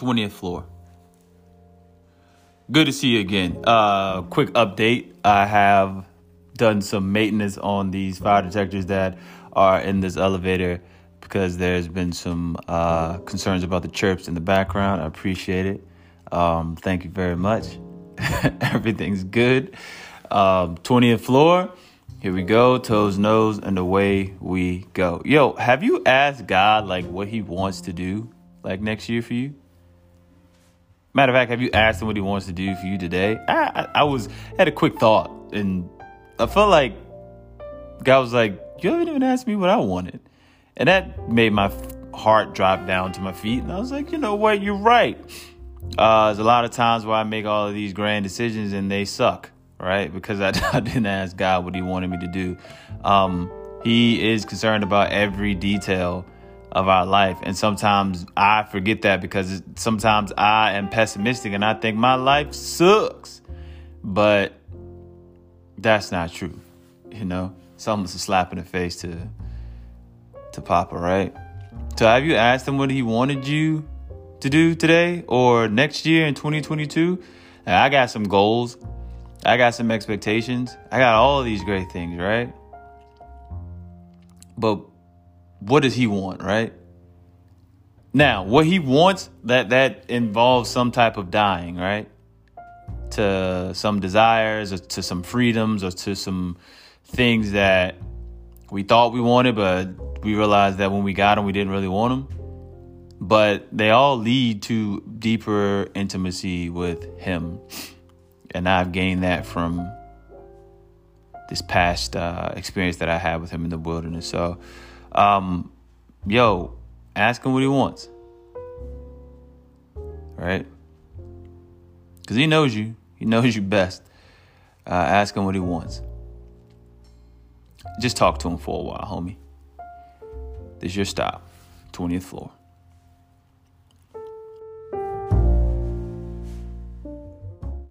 20th floor. Good to see you again. Uh, quick update. I have done some maintenance on these fire detectors that are in this elevator because there's been some uh, concerns about the chirps in the background. I appreciate it. Um, thank you very much. Everything's good. Um, 20th floor. Here we go. Toes, nose, and away we go. Yo, have you asked God like what He wants to do like next year for you? Matter of fact, have you asked Him what He wants to do for you today? I, I, I was had a quick thought, and I felt like God was like, "You haven't even asked me what I wanted," and that made my heart drop down to my feet. And I was like, "You know what? You're right." Uh, there's a lot of times where I make all of these grand decisions and they suck right? Because I, I, didn't ask God what He wanted me to do. Um, he is concerned about every detail of our life. And sometimes I forget that because sometimes I am pessimistic and I think my life sucks. But that's not true. You know, it's almost a slap in the face to to Papa, right? So have you asked him what he wanted you to do today or next year in 2022? I got some goals I got some expectations. I got all these great things, right? But what does he want, right? Now, what he wants that that involves some type of dying, right? To some desires or to some freedoms or to some things that we thought we wanted, but we realized that when we got them, we didn't really want them. But they all lead to deeper intimacy with him and I've gained that from this past uh, experience that I had with him in the wilderness. So, um, yo, ask him what he wants, right? Because he knows you. He knows you best. Uh, ask him what he wants. Just talk to him for a while, homie. This is your stop, 20th floor.